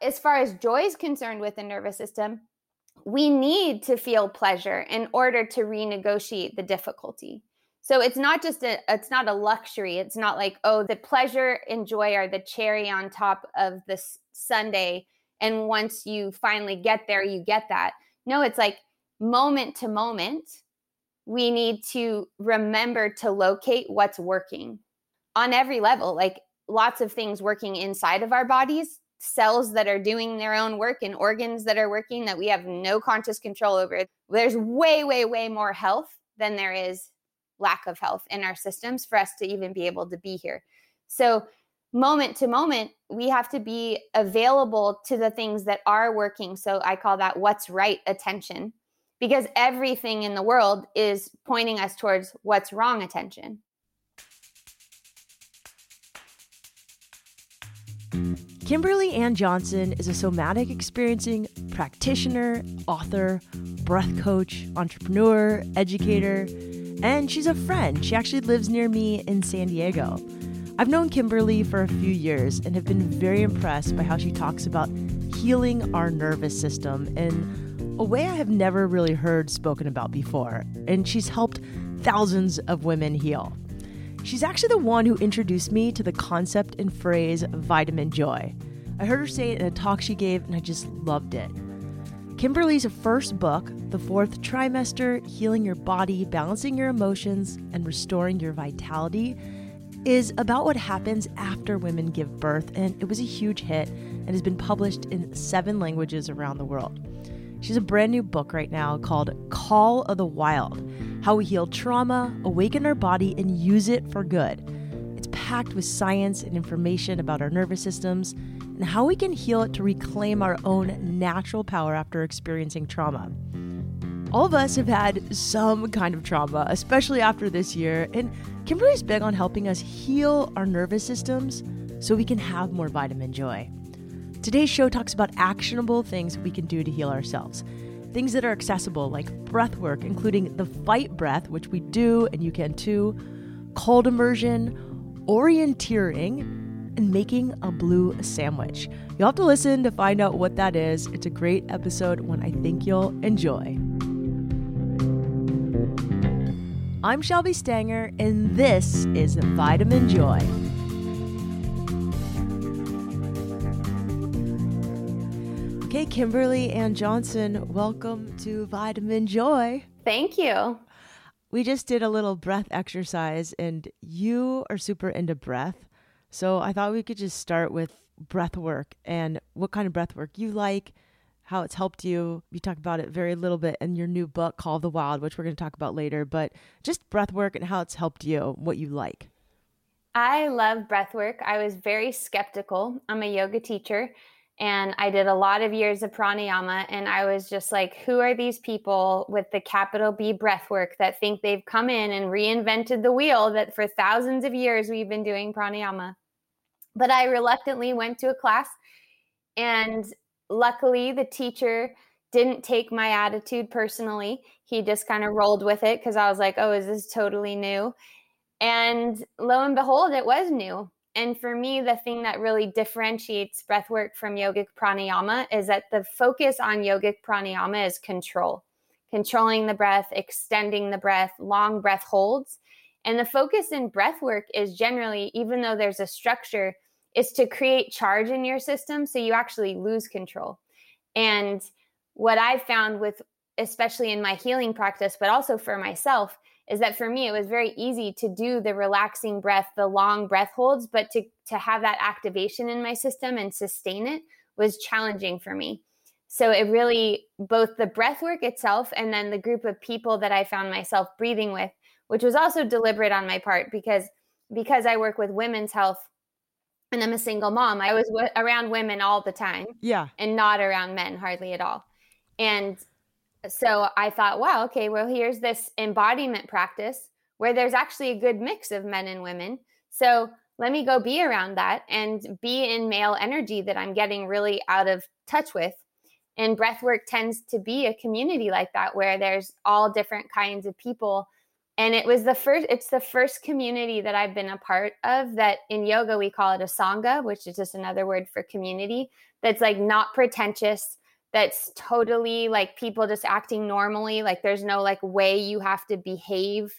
As far as joy is concerned with the nervous system, we need to feel pleasure in order to renegotiate the difficulty. So it's not just a it's not a luxury. It's not like, oh, the pleasure and joy are the cherry on top of this sundae and once you finally get there, you get that. No, it's like moment to moment, we need to remember to locate what's working on every level, like lots of things working inside of our bodies, cells that are doing their own work, and organs that are working that we have no conscious control over. There's way, way, way more health than there is lack of health in our systems for us to even be able to be here. So, moment to moment, we have to be available to the things that are working. So, I call that what's right attention because everything in the world is pointing us towards what's wrong attention. Kimberly Ann Johnson is a somatic experiencing practitioner, author, breath coach, entrepreneur, educator, and she's a friend. She actually lives near me in San Diego. I've known Kimberly for a few years and have been very impressed by how she talks about healing our nervous system in a way I have never really heard spoken about before. And she's helped thousands of women heal. She's actually the one who introduced me to the concept and phrase vitamin joy. I heard her say it in a talk she gave, and I just loved it. Kimberly's first book, The Fourth Trimester Healing Your Body, Balancing Your Emotions, and Restoring Your Vitality, is about what happens after women give birth, and it was a huge hit and has been published in seven languages around the world. She's a brand new book right now called Call of the Wild How We Heal Trauma, Awaken Our Body, and Use It for Good. It's packed with science and information about our nervous systems and how we can heal it to reclaim our own natural power after experiencing trauma. All of us have had some kind of trauma, especially after this year, and Kimberly's big on helping us heal our nervous systems so we can have more vitamin joy. Today's show talks about actionable things we can do to heal ourselves. Things that are accessible, like breath work, including the fight breath, which we do and you can too, cold immersion, orienteering, and making a blue sandwich. You'll have to listen to find out what that is. It's a great episode, one I think you'll enjoy. I'm Shelby Stanger, and this is Vitamin Joy. Okay, Kimberly Ann Johnson, welcome to Vitamin Joy. Thank you. We just did a little breath exercise, and you are super into breath. So I thought we could just start with breath work and what kind of breath work you like, how it's helped you. You talk about it very little bit in your new book called The Wild, which we're going to talk about later, but just breath work and how it's helped you, what you like. I love breath work. I was very skeptical. I'm a yoga teacher and I did a lot of years of pranayama and I was just like who are these people with the capital B breath work that think they've come in and reinvented the wheel that for thousands of years we've been doing pranayama. But I reluctantly went to a class and luckily the teacher didn't take my attitude personally. He just kind of rolled with it cuz I was like, "Oh, is this totally new?" And lo and behold, it was new and for me, the thing that really differentiates breathwork from yogic pranayama is that the focus on yogic pranayama is control, controlling the breath, extending the breath, long breath holds. And the focus in breathwork is generally, even though there's a structure, is to create charge in your system so you actually lose control. And what I've found with, especially in my healing practice, but also for myself, is that for me it was very easy to do the relaxing breath the long breath holds but to to have that activation in my system and sustain it was challenging for me. So it really both the breath work itself and then the group of people that i found myself breathing with which was also deliberate on my part because because i work with women's health and i'm a single mom i was w- around women all the time yeah. and not around men hardly at all. And so I thought, wow, okay, well, here's this embodiment practice where there's actually a good mix of men and women. So let me go be around that and be in male energy that I'm getting really out of touch with. And breathwork tends to be a community like that where there's all different kinds of people and it was the first it's the first community that i've been a part of that in yoga we call it a sangha which is just another word for community that's like not pretentious that's totally like people just acting normally like there's no like way you have to behave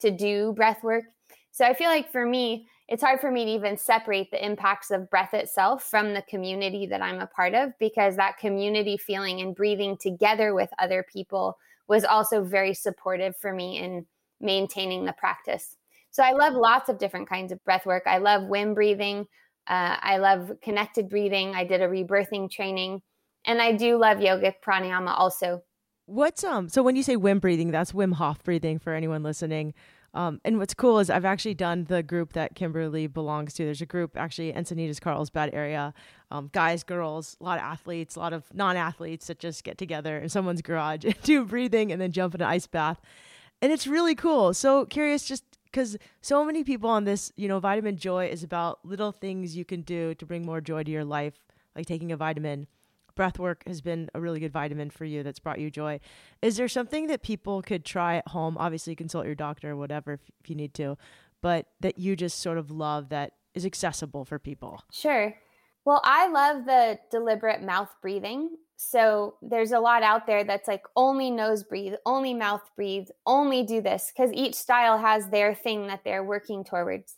to do breath work so i feel like for me it's hard for me to even separate the impacts of breath itself from the community that i'm a part of because that community feeling and breathing together with other people was also very supportive for me in maintaining the practice. So I love lots of different kinds of breath work. I love Wim breathing. Uh, I love connected breathing. I did a rebirthing training, and I do love yogic pranayama also. What's um? So when you say Wim breathing, that's Wim Hof breathing for anyone listening. Um, and what's cool is I've actually done the group that Kimberly belongs to. There's a group actually in Encinitas Carlsbad area, um, guys, girls, a lot of athletes, a lot of non-athletes that just get together in someone's garage and do breathing and then jump in an ice bath and it's really cool. So curious, just because so many people on this, you know, vitamin joy is about little things you can do to bring more joy to your life, like taking a vitamin. Breath work has been a really good vitamin for you that's brought you joy. Is there something that people could try at home? Obviously, consult your doctor or whatever if, if you need to, but that you just sort of love that is accessible for people? Sure. Well, I love the deliberate mouth breathing so there's a lot out there that's like only nose breathe, only mouth breathe, only do this because each style has their thing that they're working towards.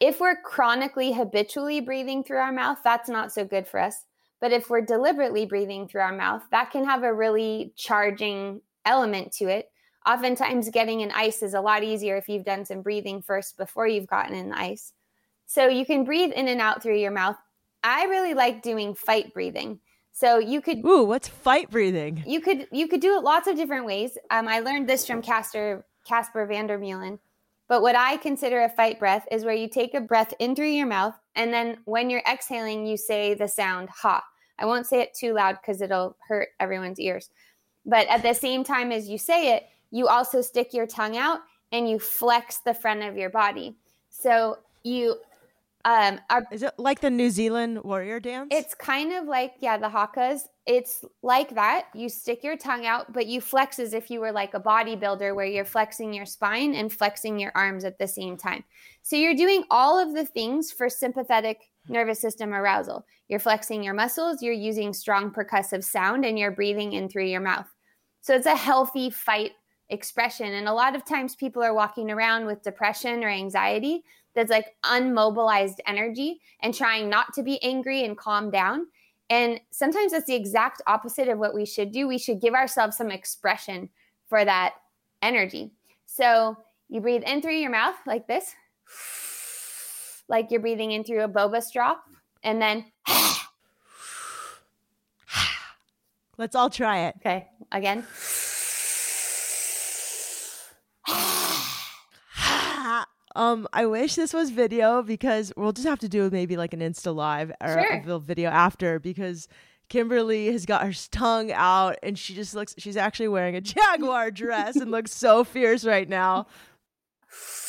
If we're chronically habitually breathing through our mouth, that's not so good for us. But if we're deliberately breathing through our mouth, that can have a really charging element to it. Oftentimes, getting in ice is a lot easier if you've done some breathing first before you've gotten in the ice. So you can breathe in and out through your mouth. I really like doing fight breathing. So you could Ooh, what's fight breathing? You could you could do it lots of different ways. Um, I learned this from Kasper Kasper van der Meulen. But what I consider a fight breath is where you take a breath in through your mouth and then when you're exhaling you say the sound ha. I won't say it too loud because it'll hurt everyone's ears. But at the same time as you say it, you also stick your tongue out and you flex the front of your body. So you um, our, Is it like the New Zealand warrior dance? It's kind of like yeah, the hakas. It's like that. You stick your tongue out, but you flex as if you were like a bodybuilder, where you're flexing your spine and flexing your arms at the same time. So you're doing all of the things for sympathetic nervous system arousal. You're flexing your muscles. You're using strong percussive sound, and you're breathing in through your mouth. So it's a healthy fight expression. And a lot of times people are walking around with depression or anxiety that's like unmobilized energy and trying not to be angry and calm down. And sometimes that's the exact opposite of what we should do. We should give ourselves some expression for that energy. So you breathe in through your mouth like this, like you're breathing in through a boba straw, and then. Let's all try it. Okay, again. Um, I wish this was video because we'll just have to do maybe like an Insta live or sure. a video after because Kimberly has got her tongue out and she just looks she's actually wearing a jaguar dress and looks so fierce right now.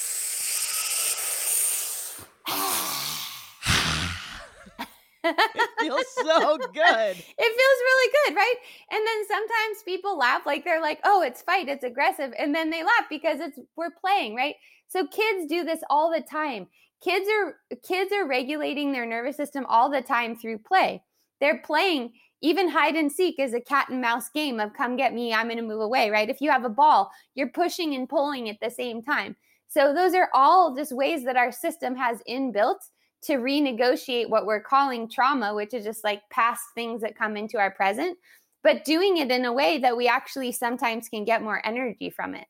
it feels so good. It feels really good, right? And then sometimes people laugh like they're like, "Oh, it's fight, it's aggressive." And then they laugh because it's we're playing, right? So kids do this all the time. Kids are kids are regulating their nervous system all the time through play. They're playing even hide and seek is a cat and mouse game of come get me, I'm going to move away, right? If you have a ball, you're pushing and pulling at the same time. So those are all just ways that our system has inbuilt to renegotiate what we're calling trauma, which is just like past things that come into our present, but doing it in a way that we actually sometimes can get more energy from it.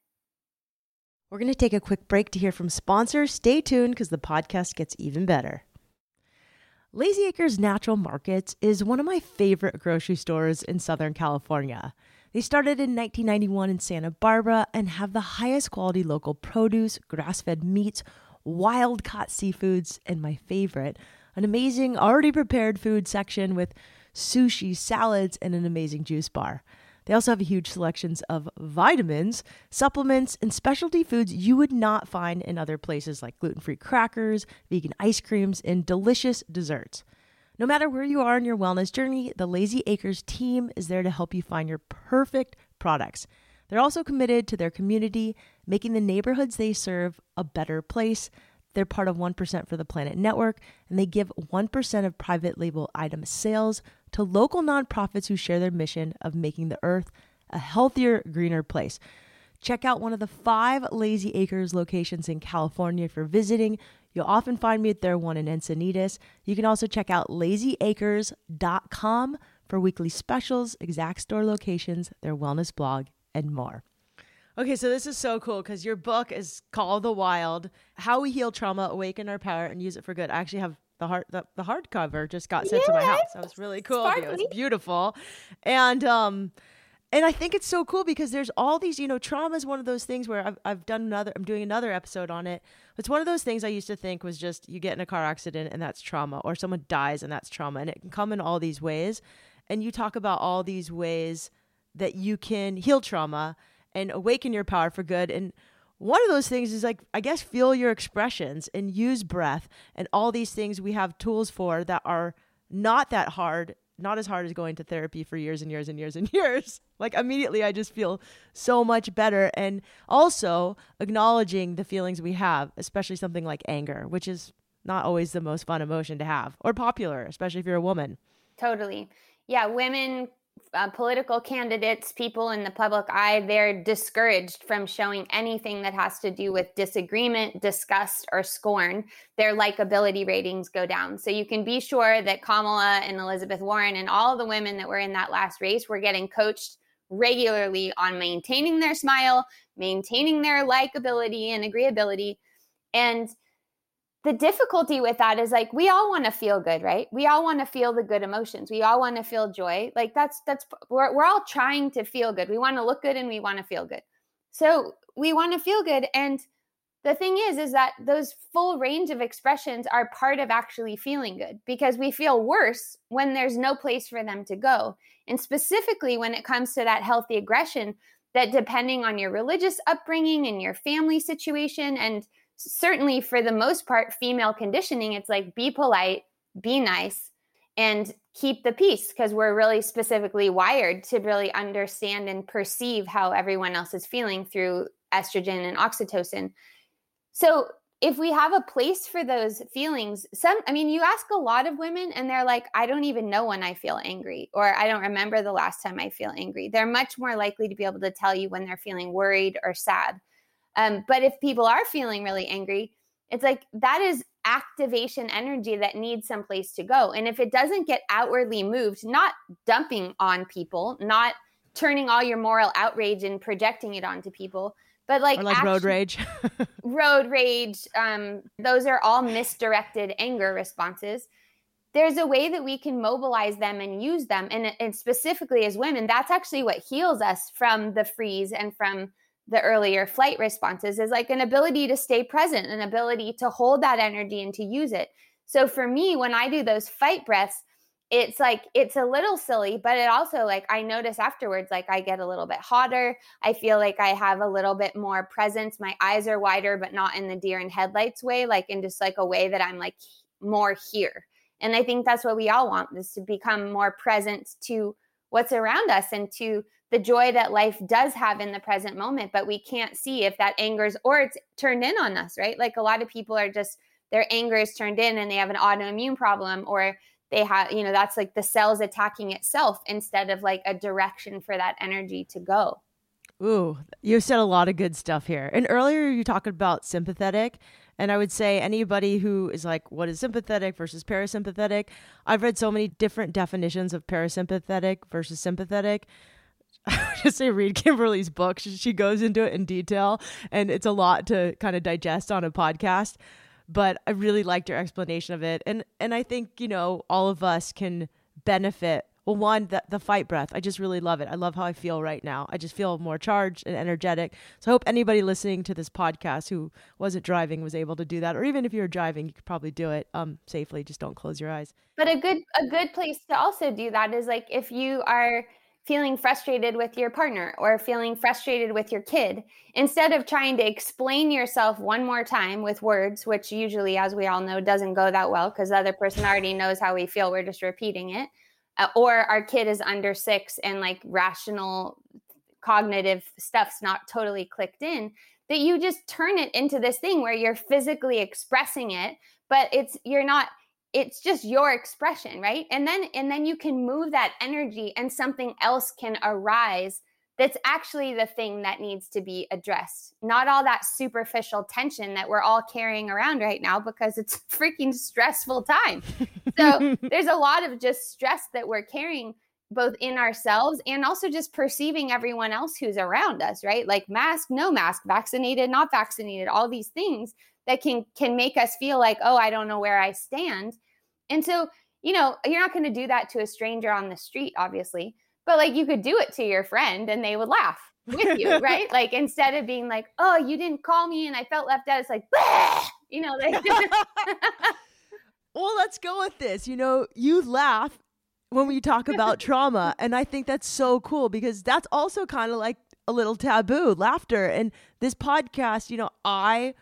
We're going to take a quick break to hear from sponsors. Stay tuned because the podcast gets even better. Lazy Acres Natural Markets is one of my favorite grocery stores in Southern California. They started in 1991 in Santa Barbara and have the highest quality local produce, grass fed meats, wild caught seafoods, and my favorite, an amazing already prepared food section with sushi, salads, and an amazing juice bar. They also have a huge selections of vitamins, supplements, and specialty foods you would not find in other places like gluten-free crackers, vegan ice creams, and delicious desserts. No matter where you are in your wellness journey, the Lazy Acres team is there to help you find your perfect products. They're also committed to their community, making the neighborhoods they serve a better place. They're part of 1% for the Planet Network, and they give 1% of private label item sales to local nonprofits who share their mission of making the earth a healthier, greener place. Check out one of the five Lazy Acres locations in California for visiting. You'll often find me at their one in Encinitas. You can also check out lazyacres.com for weekly specials, exact store locations, their wellness blog, and more. Okay, so this is so cool because your book is called The Wild: How We Heal Trauma, Awaken Our Power, and Use It for Good. I actually have the hard the, the hardcover just got sent yes! to my house. That was really cool. It was beautiful, and um, and I think it's so cool because there's all these, you know, trauma is one of those things where I've, I've done another, I'm doing another episode on it. It's one of those things I used to think was just you get in a car accident and that's trauma, or someone dies and that's trauma. And it can come in all these ways. And you talk about all these ways that you can heal trauma and awaken your power for good. And one of those things is like, I guess, feel your expressions and use breath and all these things we have tools for that are not that hard not as hard as going to therapy for years and years and years and years. Like immediately, I just feel so much better. And also acknowledging the feelings we have, especially something like anger, which is not always the most fun emotion to have or popular, especially if you're a woman. Totally. Yeah, women uh, political candidates, people in the public eye, they're discouraged from showing anything that has to do with disagreement, disgust, or scorn. Their likability ratings go down. So you can be sure that Kamala and Elizabeth Warren and all the women that were in that last race were getting coached regularly on maintaining their smile, maintaining their likability and agreeability. And the difficulty with that is like we all want to feel good right? We all want to feel the good emotions. We all want to feel joy. Like that's that's we're, we're all trying to feel good. We want to look good and we want to feel good. So we want to feel good and the thing is is that those full range of expressions are part of actually feeling good because we feel worse when there's no place for them to go. And specifically when it comes to that healthy aggression that depending on your religious upbringing and your family situation and certainly for the most part, female conditioning, it's like be polite, be nice, and keep the peace because we're really specifically wired to really understand and perceive how everyone else is feeling through estrogen and oxytocin. So, if we have a place for those feelings, some, I mean, you ask a lot of women and they're like, I don't even know when I feel angry, or I don't remember the last time I feel angry. They're much more likely to be able to tell you when they're feeling worried or sad. Um, but if people are feeling really angry, it's like that is activation energy that needs some place to go. And if it doesn't get outwardly moved, not dumping on people, not turning all your moral outrage and projecting it onto people, but like, or like action, road rage, road rage. Um, those are all misdirected anger responses. There's a way that we can mobilize them and use them, and, and specifically as women, that's actually what heals us from the freeze and from the earlier flight responses is like an ability to stay present, an ability to hold that energy and to use it. So for me, when I do those fight breaths, it's like it's a little silly, but it also like I notice afterwards, like I get a little bit hotter. I feel like I have a little bit more presence. My eyes are wider, but not in the deer and headlights way, like in just like a way that I'm like more here. And I think that's what we all want is to become more present to what's around us and to the joy that life does have in the present moment, but we can't see if that angers or it's turned in on us, right? Like a lot of people are just their anger is turned in and they have an autoimmune problem or they have, you know, that's like the cells attacking itself instead of like a direction for that energy to go. Ooh, you said a lot of good stuff here. And earlier you talked about sympathetic. And I would say anybody who is like, what is sympathetic versus parasympathetic? I've read so many different definitions of parasympathetic versus sympathetic. I would just say read Kimberly's book. She, goes into it in detail, and it's a lot to kind of digest on a podcast. But I really liked your explanation of it, and and I think you know all of us can benefit. Well, one, the, the fight breath. I just really love it. I love how I feel right now. I just feel more charged and energetic. So I hope anybody listening to this podcast who wasn't driving was able to do that, or even if you're driving, you could probably do it um, safely. Just don't close your eyes. But a good a good place to also do that is like if you are feeling frustrated with your partner or feeling frustrated with your kid, instead of trying to explain yourself one more time with words, which usually, as we all know, doesn't go that well because the other person already knows how we feel, we're just repeating it. Uh, or our kid is under six and like rational cognitive stuff's not totally clicked in that you just turn it into this thing where you're physically expressing it but it's you're not it's just your expression right? And then and then you can move that energy and something else can arise that's actually the thing that needs to be addressed. Not all that superficial tension that we're all carrying around right now because it's freaking stressful time. So there's a lot of just stress that we're carrying both in ourselves and also just perceiving everyone else who's around us right? Like mask no mask vaccinated not vaccinated all these things that can can make us feel like oh i don't know where i stand. And so you know you're not going to do that to a stranger on the street obviously but like you could do it to your friend and they would laugh with you right? Like instead of being like oh you didn't call me and i felt left out it's like you know like well let's go with this you know you laugh when we talk about trauma and i think that's so cool because that's also kind of like a little taboo laughter and this podcast you know i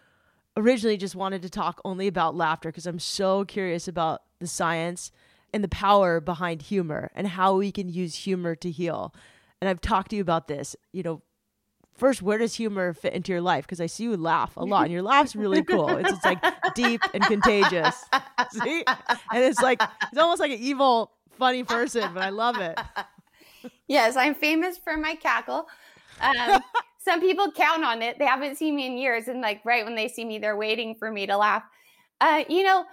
originally just wanted to talk only about laughter because I'm so curious about the science and the power behind humor and how we can use humor to heal. And I've talked to you about this. You know, first, where does humor fit into your life? Because I see you laugh a lot, and your laugh's really cool. It's just like deep and contagious. See, and it's like it's almost like an evil, funny person, but I love it. Yes, I'm famous for my cackle. Um, some people count on it. They haven't seen me in years, and like right when they see me, they're waiting for me to laugh. Uh, you know,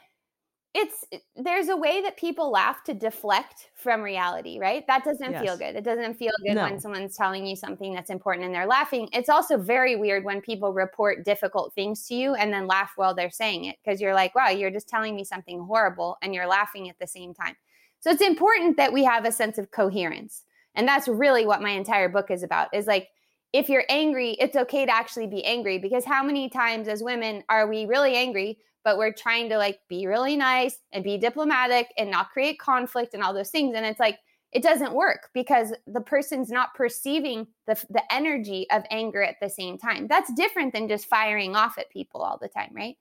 it's eh, there's a way that people laugh to deflect from reality, right? That doesn't yes. feel good. It doesn't feel good no. when someone's telling you something that's important and they're laughing. It's also very weird when people report difficult things to you and then laugh while they're saying it because you're like, wow, you're just telling me something horrible and you're laughing at the same time. So it's important that we have a sense of coherence. And that's really what my entire book is about is like if you're angry, it's okay to actually be angry because how many times as women are we really angry, but we're trying to like be really nice and be diplomatic and not create conflict and all those things. And it's like, it doesn't work because the person's not perceiving the, the energy of anger at the same time. That's different than just firing off at people all the time, right?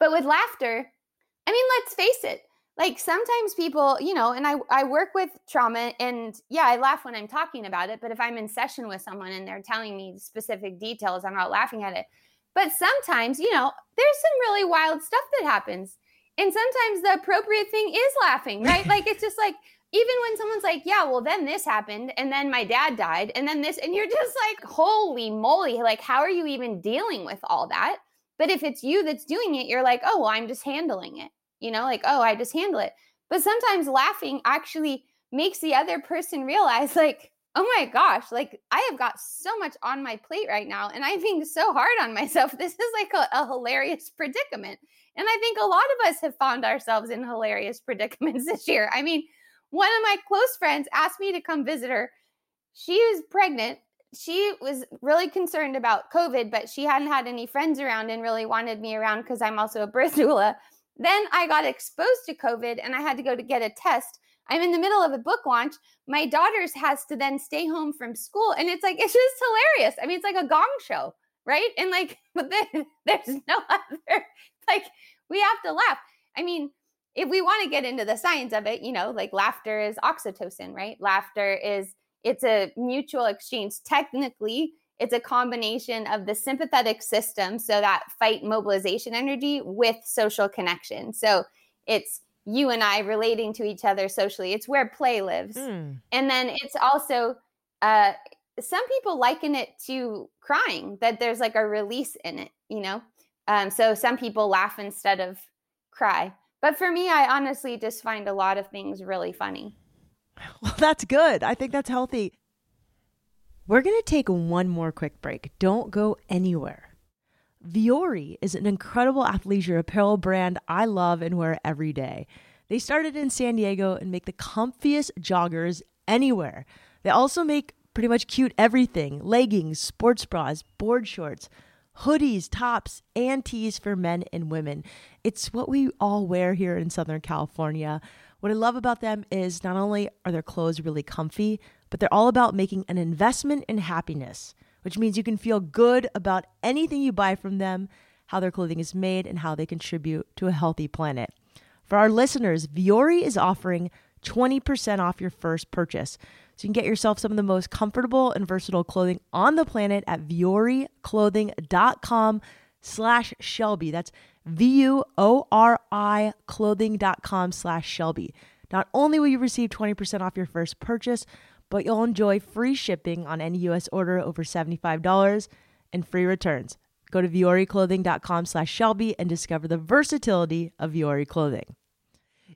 But with laughter, I mean, let's face it, like sometimes people you know and i i work with trauma and yeah i laugh when i'm talking about it but if i'm in session with someone and they're telling me specific details i'm not laughing at it but sometimes you know there's some really wild stuff that happens. And sometimes the appropriate thing is laughing right? Like it's just like even when someone's like yeah well then this happened and then my dad died and then this and you're just like holy moly like how are you even dealing with all that? But if it's you that's doing it you're like oh well i'm just handling it you know, like, oh, I just handle it. But sometimes laughing actually makes the other person realize, like, oh my gosh, like I have got so much on my plate right now and I'm being so hard on myself. This is like a, a, hilarious predicament. And I think a lot of us have found ourselves in hilarious predicaments this year. I mean, one of my close friends asked me to come visit her. She was pregnant. She was really concerned about COVID, but she hadn't had any friends around and really wanted me around because I'm also a birth doula. Then I got exposed to COVID and I had to go to get a test. I'm in the middle of a book launch. My daughter's has to then stay home from school. And it's like, it's just hilarious. I mean, it's like a gong show, right? And like, but then there's no other, like, we have to laugh. I mean, if we want to get into the science of it, you know, like laughter is oxytocin, right? Laughter is, it's a mutual exchange. Technically, it's a combination of the sympathetic system, so that fight mobilization energy, with social connection. So it's you and I relating to each other socially. It's where play lives. Mm. And then it's also, uh, some people liken it to crying, that there's like a release in it, you know? Um, so some people laugh instead of cry. But for me, I honestly just find a lot of things really funny. Well, that's good. I think that's healthy. We're going to take one more quick break. Don't go anywhere. Vuori is an incredible athleisure apparel brand I love and wear every day. They started in San Diego and make the comfiest joggers anywhere. They also make pretty much cute everything leggings, sports bras, board shorts, hoodies, tops, and tees for men and women. It's what we all wear here in Southern California. What I love about them is not only are their clothes really comfy, but they're all about making an investment in happiness, which means you can feel good about anything you buy from them, how their clothing is made, and how they contribute to a healthy planet. For our listeners, Vuori is offering 20% off your first purchase. So you can get yourself some of the most comfortable and versatile clothing on the planet at vuoriclothing.com slash Shelby. That's V-U-O-R-I clothing.com slash Shelby. Not only will you receive 20% off your first purchase, but you'll enjoy free shipping on any U.S. order over $75 and free returns. Go to vuoriclothing.com slash Shelby and discover the versatility of Vuori clothing.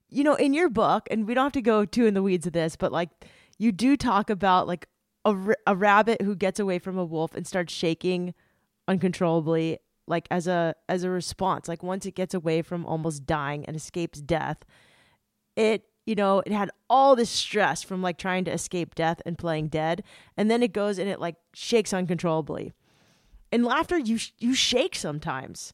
You know, in your book, and we don't have to go too in the weeds of this, but like you do talk about like a, a rabbit who gets away from a wolf and starts shaking uncontrollably like as a as a response like once it gets away from almost dying and escapes death it you know it had all this stress from like trying to escape death and playing dead and then it goes and it like shakes uncontrollably in laughter you you shake sometimes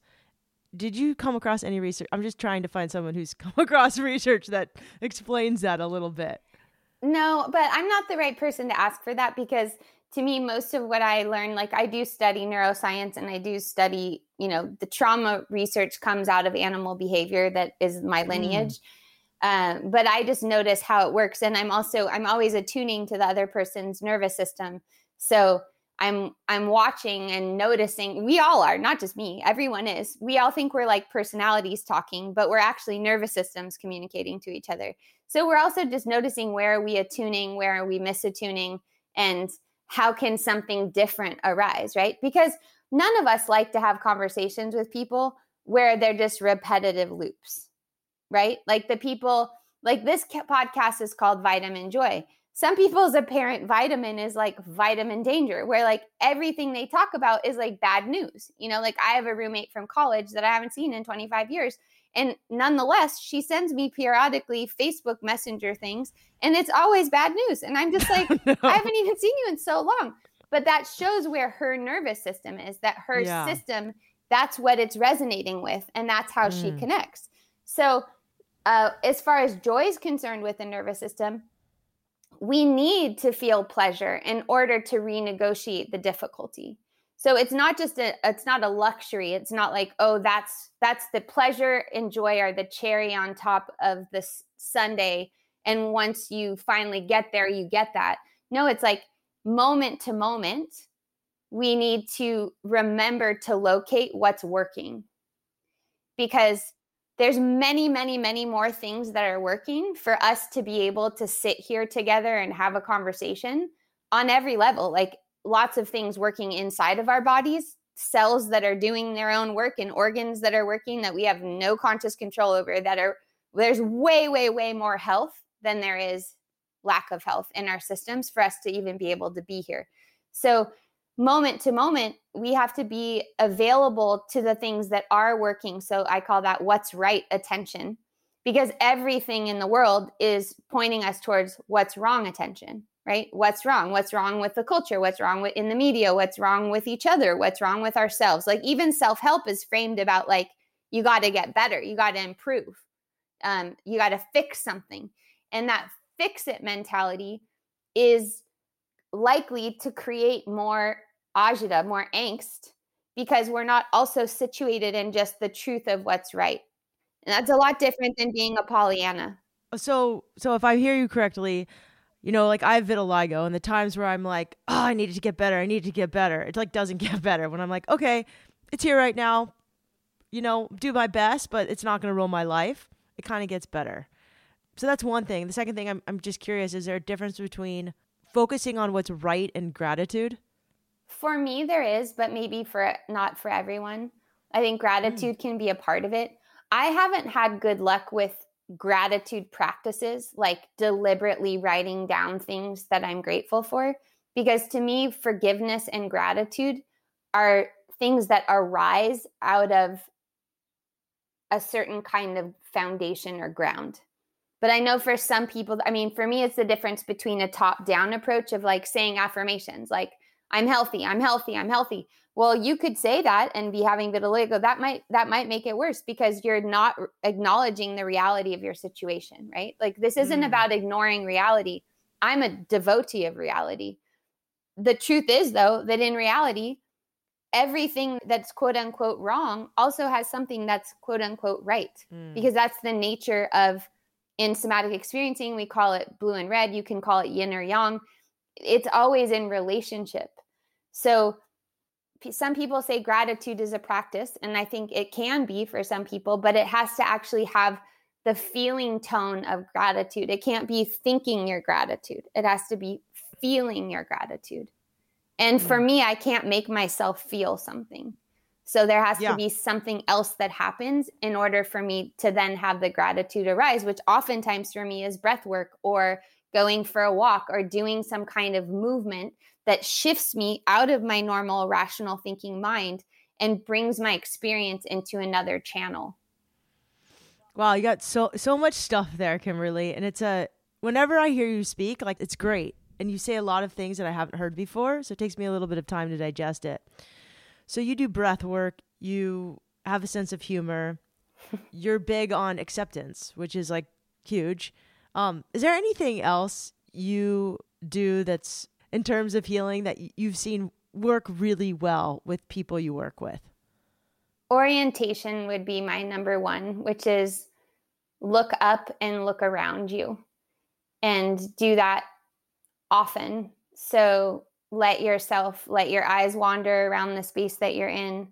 did you come across any research i'm just trying to find someone who's come across research that explains that a little bit no but i'm not the right person to ask for that because to me most of what i learned like i do study neuroscience and i do study you know the trauma research comes out of animal behavior that is my mm. lineage mm. Um, but i just notice how it works and i'm also i'm always attuning to the other person's nervous system. So i'm i'm watching and noticing we all are not just me everyone is. We all think we're like personalities talking but we're actually nervous systems communicating to each other. So we're also just noticing where are we attuning where are we misattuning and how can something different arise, right? Because none of us like to have conversations with people where they're just repetitive loops, right? Like the people, like this podcast is called Vitamin Joy. Some people's apparent vitamin is like vitamin danger, where like everything they talk about is like bad news. You know, like I have a roommate from college that I haven't seen in 25 years. And nonetheless, she sends me periodically Facebook Messenger things, and it's always bad news. And I'm just like, no. I haven't even seen you in so long. But that shows where her nervous system is, that her yeah. system, that's what it's resonating with, and that's how mm. she connects. So, uh, as far as joy is concerned with the nervous system, we need to feel pleasure in order to renegotiate the difficulty. So it's not just a it's not a luxury. It's not like oh that's that's the pleasure and joy are the cherry on top of this sundae. And once you finally get there you get that. No it's like moment to moment we need to remember to locate what's working. Because there's many many many more things that are working for us to be able to sit here together and have a conversation on every level. Like lots of things working inside of our bodies cells that are doing their own work and organs that are working that we have no conscious control over that are there's way way way more health than there is lack of health in our systems for us to even be able to be here. So moment to moment we have to be available to the things that are working. So i call that what's right attention because everything in the world is pointing us towards what's wrong attention right? What's wrong? What's wrong with the culture? What's wrong with in the media? What's wrong with each other? What's wrong with ourselves? Like even self-help is framed about like you got to get better you got to improve um, you got to fix something. And that fix it mentality is likely to create more agita more angst because we're not also situated in just the truth of what's right and that's a lot different than being a pollyanna uh, so so if i hear you correctly you know, like I have vitiligo, and the times where I'm like, oh, I needed to get better, I need to get better. It like doesn't get better when I'm like, okay, it's here right now. You know, do my best, but it's not going to rule my life. It kind of gets better. So that's one thing. The second thing, I'm I'm just curious: is there a difference between focusing on what's right and gratitude? For me, there is, but maybe for not for everyone. I think hmm. gratitude mm. can be a part of it. I haven't had good luck with gratitude practices, like deliberately writing down things that I'm grateful for. Because to me, forgiveness and gratitude are things that arise out of a certain kind of foundation or ground. But I know for some people, I mean, for me, it's the difference between a top down approach of like saying affirmations, like, I'm healthy, I'm healthy, I'm healthy well you could say that and be having vitiligo that might that might make it worse because you're not acknowledging the reality of your situation right like this isn't mm. about ignoring reality i'm a devotee of reality the truth is though that in reality everything that's quote unquote wrong also has something that's quote unquote right mm. because that's the nature of in somatic experiencing, we call it blue and red. You can call it yin or yang. It's always in relationship. So some people say gratitude is a practice, and I think it can be for some people, but it has to actually have the feeling tone of gratitude. It can't be thinking your gratitude, it has to be feeling your gratitude. And for mm. me, I can't make myself feel something. So there has yeah. to be something else that happens in order for me to then have the gratitude arise, which oftentimes for me is breath work or going for a walk or doing some kind of movement that shifts me out of my normal rational thinking mind and brings my experience into another channel. Wow, you got so so much stuff there, Kimberly, and it's a whenever I hear you speak, like it's great. And you say a lot of things that I haven't heard before, so it takes me a little bit of time to digest it. So you do breath work, you have a sense of humor, you're big on acceptance, which is like huge. Um, is there anything else you do that's in terms of healing that you've seen work really well with people you work with? Orientation would be my number one, which is look up and look around you and do that often. So let yourself, let your eyes wander around the space that you're in.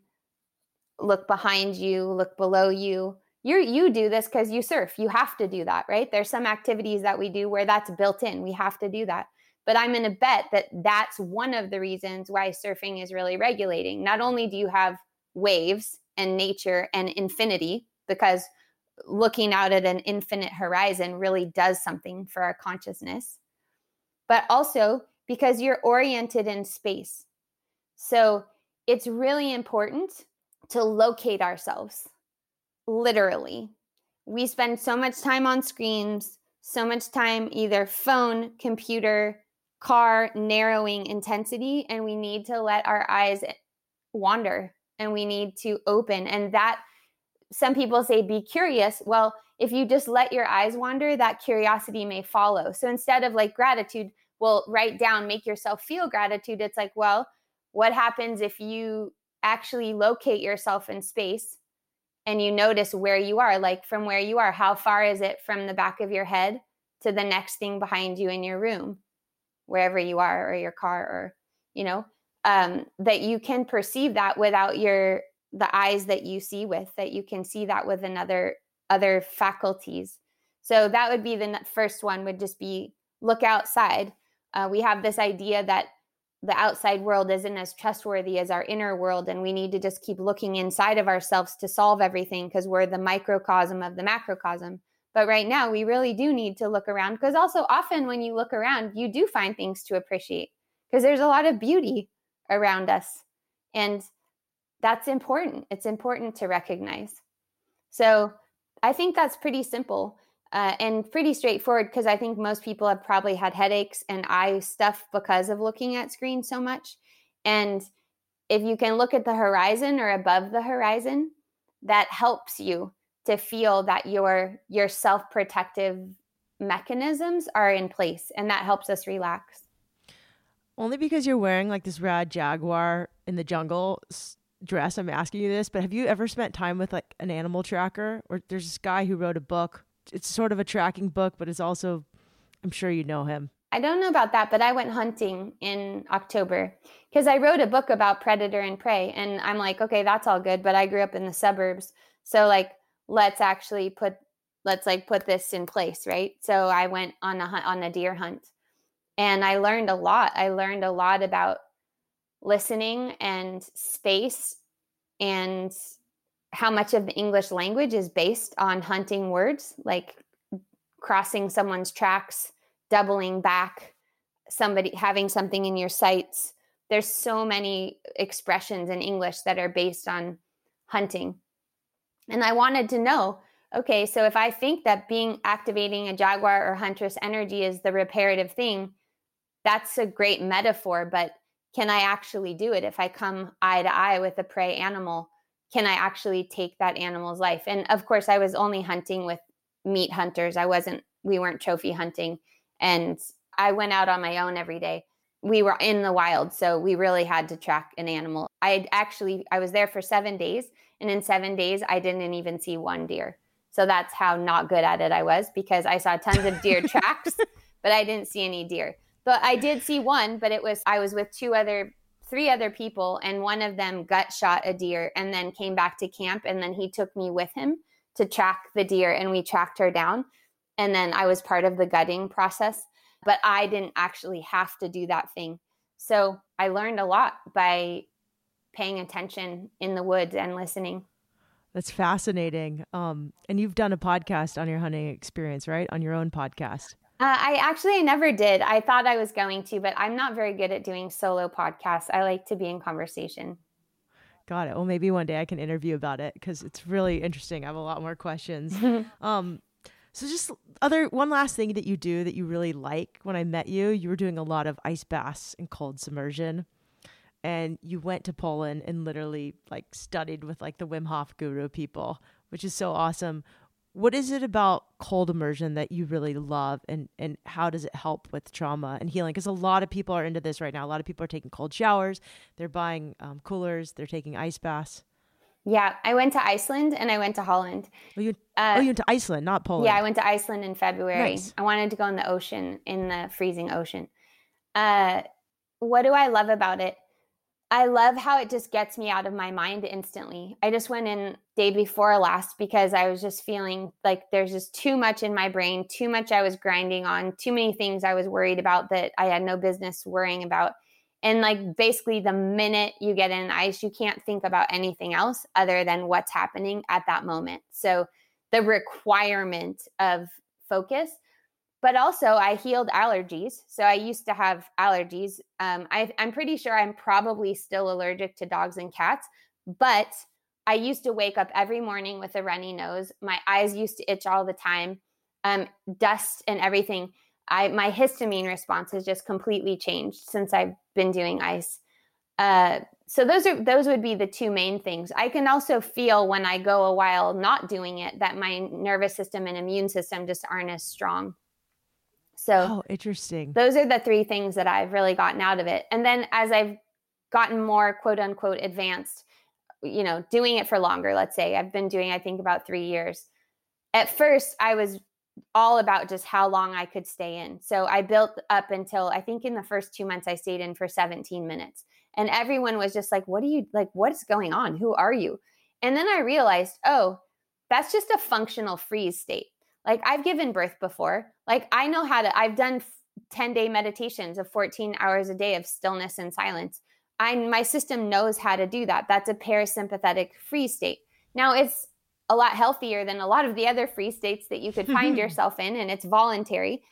Look behind you, look below you. You you do this cuz you surf. You have to do that, right? There's some activities that we do where that's built in. We have to do that. But I'm going to bet that that's one of the reasons why surfing is really regulating. Not only do you have waves and nature and infinity because looking out at an infinite horizon really does something for our consciousness, but also because you're oriented in space. So it's really important to locate ourselves, literally. We spend so much time on screens, so much time either phone, computer, car, narrowing intensity, and we need to let our eyes wander and we need to open. And that some people say be curious. Well, if you just let your eyes wander, that curiosity may follow. So instead of like gratitude, well, write down, make yourself feel gratitude. It's like, well, what happens if you actually locate yourself in space and you notice where you are, like from where you are? How far is it from the back of your head to the next thing behind you in your room, wherever you are, or your car, or, you know, um, that you can perceive that without your the eyes that you see with that you can see that with another other faculties. So that would be the first one would just be look outside. Uh, we have this idea that the outside world isn't as trustworthy as our inner world and we need to just keep looking inside of ourselves to solve everything because we're the microcosm of the macrocosm but right now we really do need to look around because also often when you look around you do find things to appreciate because there's a lot of beauty around us and that's important it's important to recognize so i think that's pretty simple uh, and pretty straightforward because I think most people have probably had headaches and eye stuff because of looking at screens so much. And if you can look at the horizon or above the horizon, that helps you to feel that your your self-protective mechanisms are in place and that helps us relax. Only because you're wearing like this rad jaguar in the jungle dress I'm asking you this, but have you ever spent time with like an animal tracker or there's this guy who wrote a book it's sort of a tracking book, but it's also, I'm sure you know him. I don't know about that, but I went hunting in October because I wrote a book about predator and prey. And I'm like, okay, that's all good. But I grew up in the suburbs. So, like, let's actually put, let's like put this in place, right? So I went on a hunt, on a deer hunt and I learned a lot. I learned a lot about listening and space and how much of the English language is based on hunting words, like crossing someone's tracks, doubling back, somebody having something in your sights. There's so many expressions in English that are based on hunting. And I wanted to know okay, so if I think that being activating a jaguar or huntress energy is the reparative thing, that's a great metaphor, but can I actually do it if I come eye to eye with a prey animal? can I actually take that animal's life? And of course, I was only hunting with meat hunters. I wasn't, we weren't trophy hunting. And I went out on my own every day. We were in the wild, so we really had to track an animal. I actually, I was there for seven days, and in seven days, I didn't even see one deer. So that's how not good at it I was because I saw tons of deer tracks, but I didn't see any deer. But I did see one, but it was I was with two other three other people and one of them gut shot a deer and then came back to camp and then he took me with him to track the deer and we tracked her down and then I was part of the gutting process, but I didn't actually have to do that thing. So I learned a lot by paying attention in the woods and listening. That's fascinating. Um, and you've done a podcast on your hunting experience, right? On your own podcast. Uh, I actually never did. I thought I was going to, but I'm not very good at doing solo podcasts. I like to be in conversation. Got it. Well, maybe one day I can interview about it because it's really interesting. I have a lot more questions. um, so just other one last thing that you do that you really like. When I met you, you were doing a lot of ice baths and cold submersion. And you went to Poland and literally like studied with like the Wim Hof guru people, which is so awesome. What is it about cold immersion that you really love and and how does it help with trauma and healing? Because a lot of people are into this right now. A lot of people are taking cold showers, they're buying um, coolers, they're taking ice baths. Yeah, I went to Iceland and I went to Holland. Oh, you, uh, oh, you went to Iceland, not Poland. Yeah, I went to Iceland in February. Nice. I wanted to go in the ocean, in the freezing ocean. Uh, what do I love about it? I love how it just gets me out of my mind instantly. I just went in day before last because I was just feeling like there's just too much in my brain, too much I was grinding on, too many things I was worried about that I had no business worrying about. And like basically, the minute you get in ice, you can't think about anything else other than what's happening at that moment. So the requirement of focus, but also I healed allergies. So I used to have allergies. Um, I, I'm pretty sure I'm probably still allergic to dogs and cats, but I used to wake up every morning with a runny nose. My eyes used to itch all the time, um, dust and everything. I my histamine response has just completely changed since I've been doing ice. Uh, so those are those would be the two main things. I can also feel when I go a while not doing it that my nervous system and immune system just aren't as strong. So oh, interesting. Those are the three things that I've really gotten out of it. And then as I've gotten more quote unquote advanced, you know, doing it for longer, let's say I've been doing I think about 3 years. At first I was all about just how long I could stay in. So I built up until I think in the first two months I stayed in for 17 minutes. And everyone was just like, What are you like? What is going on? Who are you? And then I realized, oh, that's just a functional freeze state. Like I've given birth before. Like I know how to, I've done 10 day meditations of 14 hours a day of stillness and silence. I my system knows how to do that. That's a parasympathetic free state. Now it's a lot healthier than a lot of the other free states that you could find yourself in and it's voluntary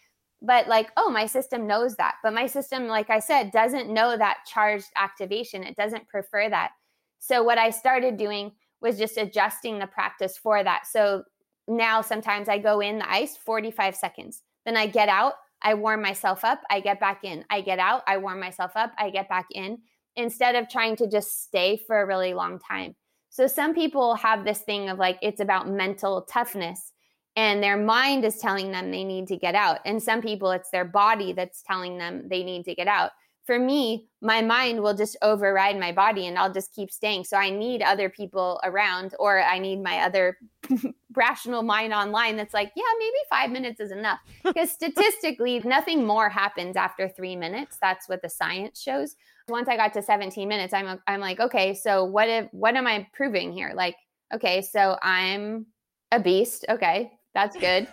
but like oh my system knows that but my system like i said doesn't know that charged activation it doesn't prefer that so what i started doing was just adjusting the practice for that so now sometimes i go in the ice 45 seconds then i get out i warm myself up i get back in i get out i warm myself up i get back in instead of trying to just stay for a really long time so some people have this thing of like it's about mental toughness and their mind is telling them they need to get out. And some people it's their body that's telling them they need to get out. For me, my mind will just override my body and I'll just keep staying. So I need other people around or I need my other rational mind online that's like, yeah, maybe five minutes is enough. Because statistically, nothing more happens after three minutes. That's what the science shows once I got to 17 minutes, I'm I'm like, okay, so what if what am I proving here? Like, okay, so I'm a beast. Okay, that's good.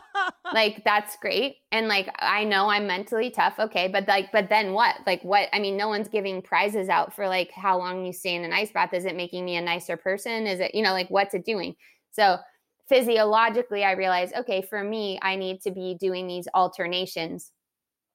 like that's great. And like I know I'm mentally tough. Okay, but like but then what? Like what? I mean, no one's giving prizes out for like how long you stay in an ice bath. Is it making me a nicer person? Is it, you know, like what's it doing? So physiologically I realized, okay, for me, I need to be doing these alternations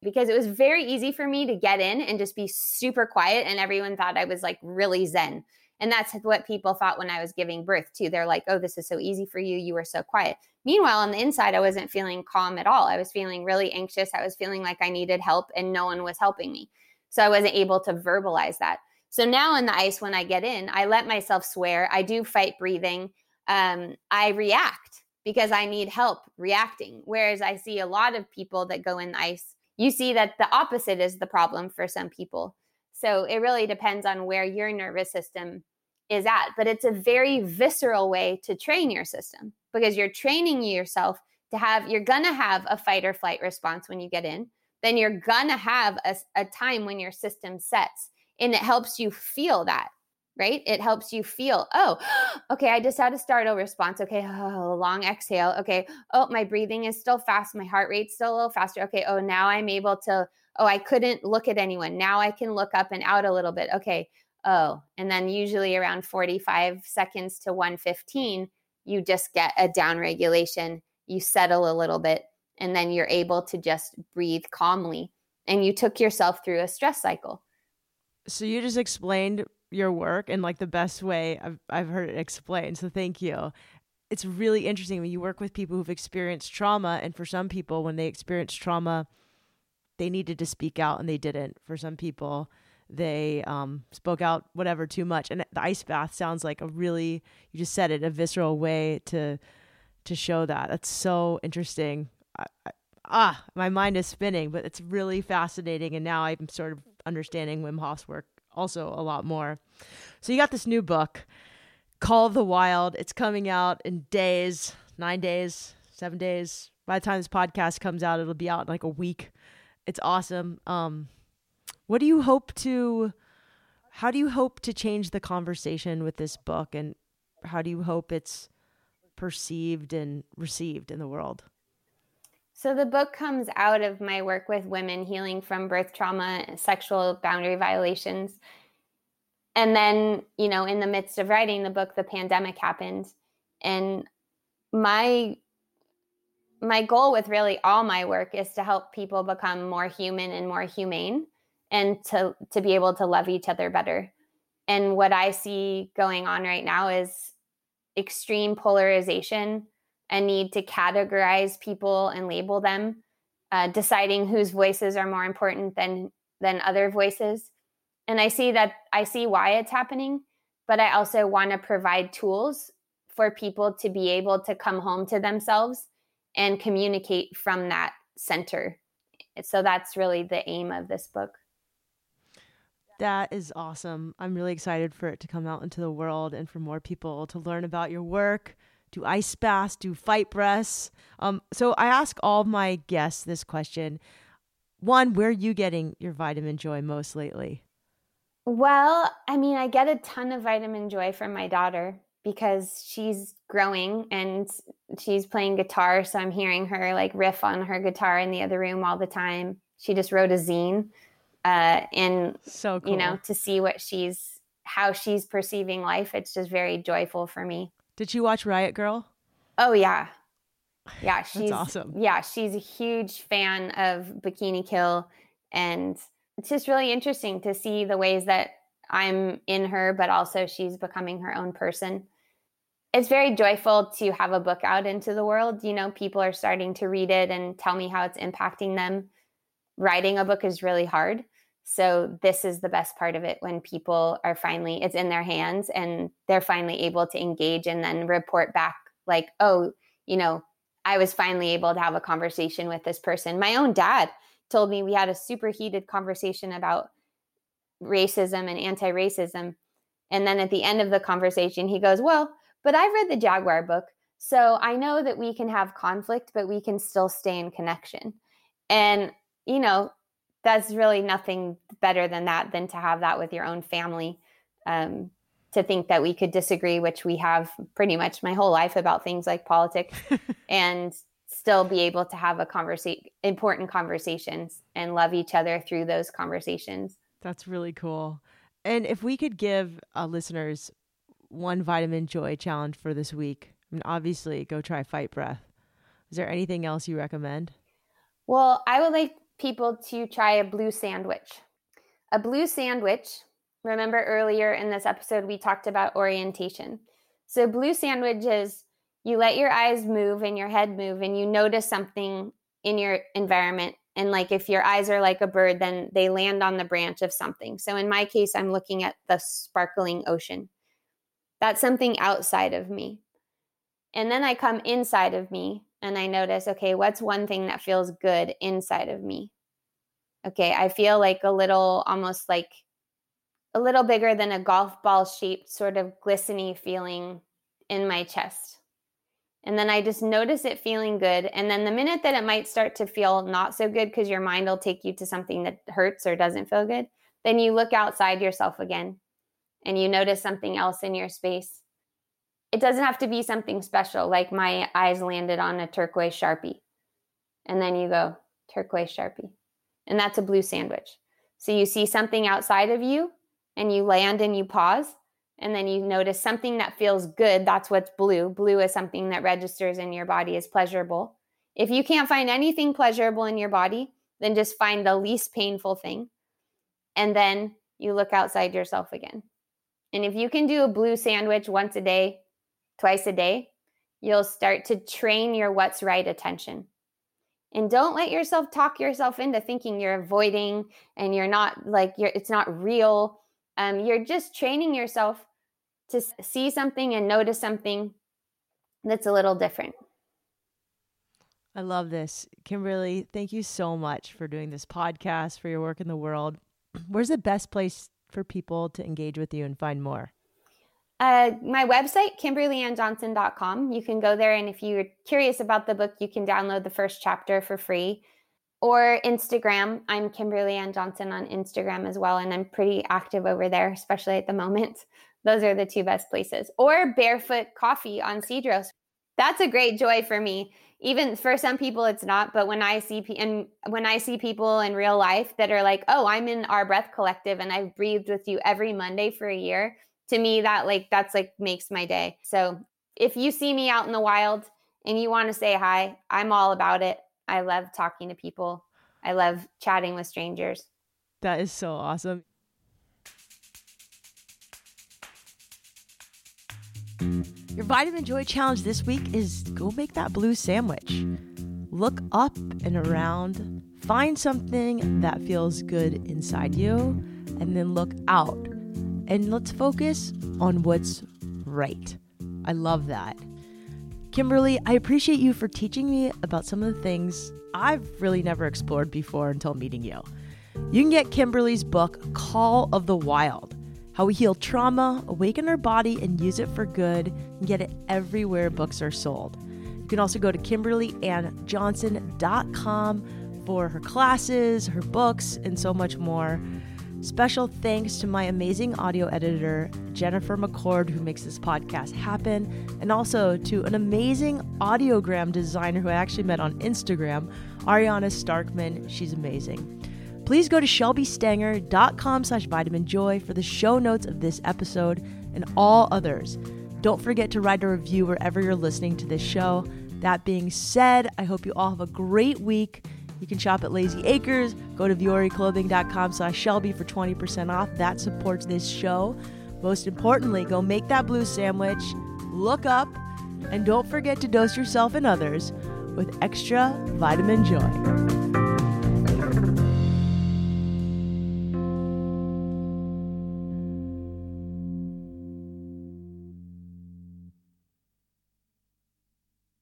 because it was very easy for me to get in and just be super quiet and everyone thought I was like really zen. And that's what people thought when I was giving birth too. They're like, "Oh, this is so easy for you. You were so quiet." Meanwhile, on the inside, I wasn't feeling calm at all. I was feeling really anxious. I was feeling like I needed help and no one was helping me. So I wasn't able to verbalize that. So now in the ice when I get in, I let myself swear. I do fight breathing. Um, I react because I need help reacting. Whereas I see a lot of people that go in the ice you see that the opposite is the problem for some people. So it really depends on where your nervous system is at. But it's a very visceral way to train your system because you're training yourself to have, you're going to have a fight or flight response when you get in. Then you're going to have a, a time when your system sets and it helps you feel that right? It helps you feel, oh, okay, I just had a startle response. Okay, oh, long exhale. Okay, oh, my breathing is still fast. My heart rate's still a little faster. Okay, oh, now I'm able to, oh, I couldn't look at anyone. Now I can look up and out a little bit. Okay, oh, and then usually around 45 seconds to 115, you just get a down regulation. You settle a little bit, and then you're able to just breathe calmly. And you took yourself through a stress cycle. So you just explained your work in like the best way I've, I've heard it explained. So thank you. It's really interesting when you work with people who've experienced trauma. And for some people, when they experience trauma, they needed to speak out and they didn't. For some people, they um, spoke out whatever too much. And the ice bath sounds like a really, you just said it, a visceral way to to show that. That's so interesting. I, I, ah, my mind is spinning, but it's really fascinating. And now I'm sort of understanding Wim Hof's work also a lot more. So you got this new book, Call of the Wild. It's coming out in days, nine days, seven days. By the time this podcast comes out, it'll be out in like a week. It's awesome. Um, what do you hope to? How do you hope to change the conversation with this book, and how do you hope it's perceived and received in the world? So the book comes out of my work with women healing from birth trauma, sexual boundary violations. And then, you know, in the midst of writing the book, the pandemic happened. And my my goal with really all my work is to help people become more human and more humane and to to be able to love each other better. And what I see going on right now is extreme polarization a need to categorize people and label them, uh, deciding whose voices are more important than than other voices. And I see that I see why it's happening, but I also want to provide tools for people to be able to come home to themselves and communicate from that center. So that's really the aim of this book. That is awesome. I'm really excited for it to come out into the world and for more people to learn about your work, do ice baths, do fight breaths. Um, so I ask all my guests this question. One, where are you getting your vitamin joy most lately? Well, I mean, I get a ton of vitamin joy from my daughter because she's growing and she's playing guitar. So I'm hearing her like riff on her guitar in the other room all the time. She just wrote a zine. Uh, and so cool. you know, to see what she's how she's perceiving life, it's just very joyful for me. Did you watch Riot Girl? Oh yeah. Yeah, she's awesome. Yeah, she's a huge fan of Bikini Kill and it's just really interesting to see the ways that I'm in her but also she's becoming her own person. It's very joyful to have a book out into the world. You know, people are starting to read it and tell me how it's impacting them. Writing a book is really hard. So this is the best part of it when people are finally it's in their hands and they're finally able to engage and then report back like, "Oh, you know, I was finally able to have a conversation with this person." My own dad told me we had a super heated conversation about racism and anti-racism. And then at the end of the conversation, he goes, "Well, but I've read the Jaguar book, so I know that we can have conflict, but we can still stay in connection." And you know, that's really nothing better than that than to have that with your own family um, to think that we could disagree which we have pretty much my whole life about things like politics and still be able to have a conversation important conversations and love each other through those conversations. That's really cool. And if we could give uh, listeners one vitamin joy challenge for this week I mean, obviously go try fight breath. Is there anything else you recommend? Well i would like people to try a blue sandwich. A blue sandwich, remember earlier in this episode, we talked about orientation. So, blue sandwich is you let your eyes move and your head move, and you notice something in your environment. And like if your eyes are like a bird, then they land on the branch of something. So, in my case, I'm looking at the sparkling ocean. That's something outside of me. And then I come inside of me and I notice, okay, what's one thing that feels good inside of me? Okay, I feel like a little almost like a little bigger than a golf ball shaped, sort of glistening feeling in my chest. And then I just notice it feeling good. And then the minute that it might start to feel not so good because your mind will take you to something that hurts or doesn't feel good, then you look outside yourself again and you notice something else in your space. It doesn't have to be something special, like my eyes landed on a turquoise Sharpie. And then you go, turquoise Sharpie. And that's a blue sandwich. So you see something outside of you and you land and you pause and then you notice something that feels good. That's what's blue. Blue is something that registers in your body as pleasurable. If you can't find anything pleasurable in your body, then just find the least painful thing. And then you look outside yourself again. And if you can do a blue sandwich once a day, twice a day, you'll start to train your what's right attention. And don't let yourself talk yourself into thinking you're avoiding and you're not like you're it's not real. Um, you're just training yourself to see something and notice something that's a little different. I love this. Kimberly, thank you so much for doing this podcast, for your work in the world. Where's the best place for people to engage with you and find more? Uh, my website, kimberlyannjohnson.com. You can go there, and if you're curious about the book, you can download the first chapter for free. Or Instagram. I'm Kimberly Ann Johnson on Instagram as well, and I'm pretty active over there, especially at the moment. Those are the two best places. Or Barefoot Coffee on Cedros. That's a great joy for me. Even for some people, it's not. But when I see and when I see people in real life that are like, "Oh, I'm in our Breath Collective, and I've breathed with you every Monday for a year," to me, that like that's like makes my day. So if you see me out in the wild and you want to say hi, I'm all about it. I love talking to people. I love chatting with strangers. That is so awesome. Your Vitamin Joy challenge this week is go make that blue sandwich. Look up and around, find something that feels good inside you, and then look out. And let's focus on what's right. I love that. Kimberly, I appreciate you for teaching me about some of the things I've really never explored before until meeting you. You can get Kimberly's book, Call of the Wild how we heal trauma, awaken our body, and use it for good, and get it everywhere books are sold. You can also go to KimberlyAnnJohnson.com for her classes, her books, and so much more. Special thanks to my amazing audio editor, Jennifer McCord, who makes this podcast happen, and also to an amazing audiogram designer who I actually met on Instagram, Ariana Starkman. She's amazing please go to shelbystanger.com slash vitamin joy for the show notes of this episode and all others. Don't forget to write a review wherever you're listening to this show. That being said, I hope you all have a great week. You can shop at Lazy Acres. Go to vuoriclothing.com slash Shelby for 20% off. That supports this show. Most importantly, go make that blue sandwich, look up, and don't forget to dose yourself and others with extra vitamin joy.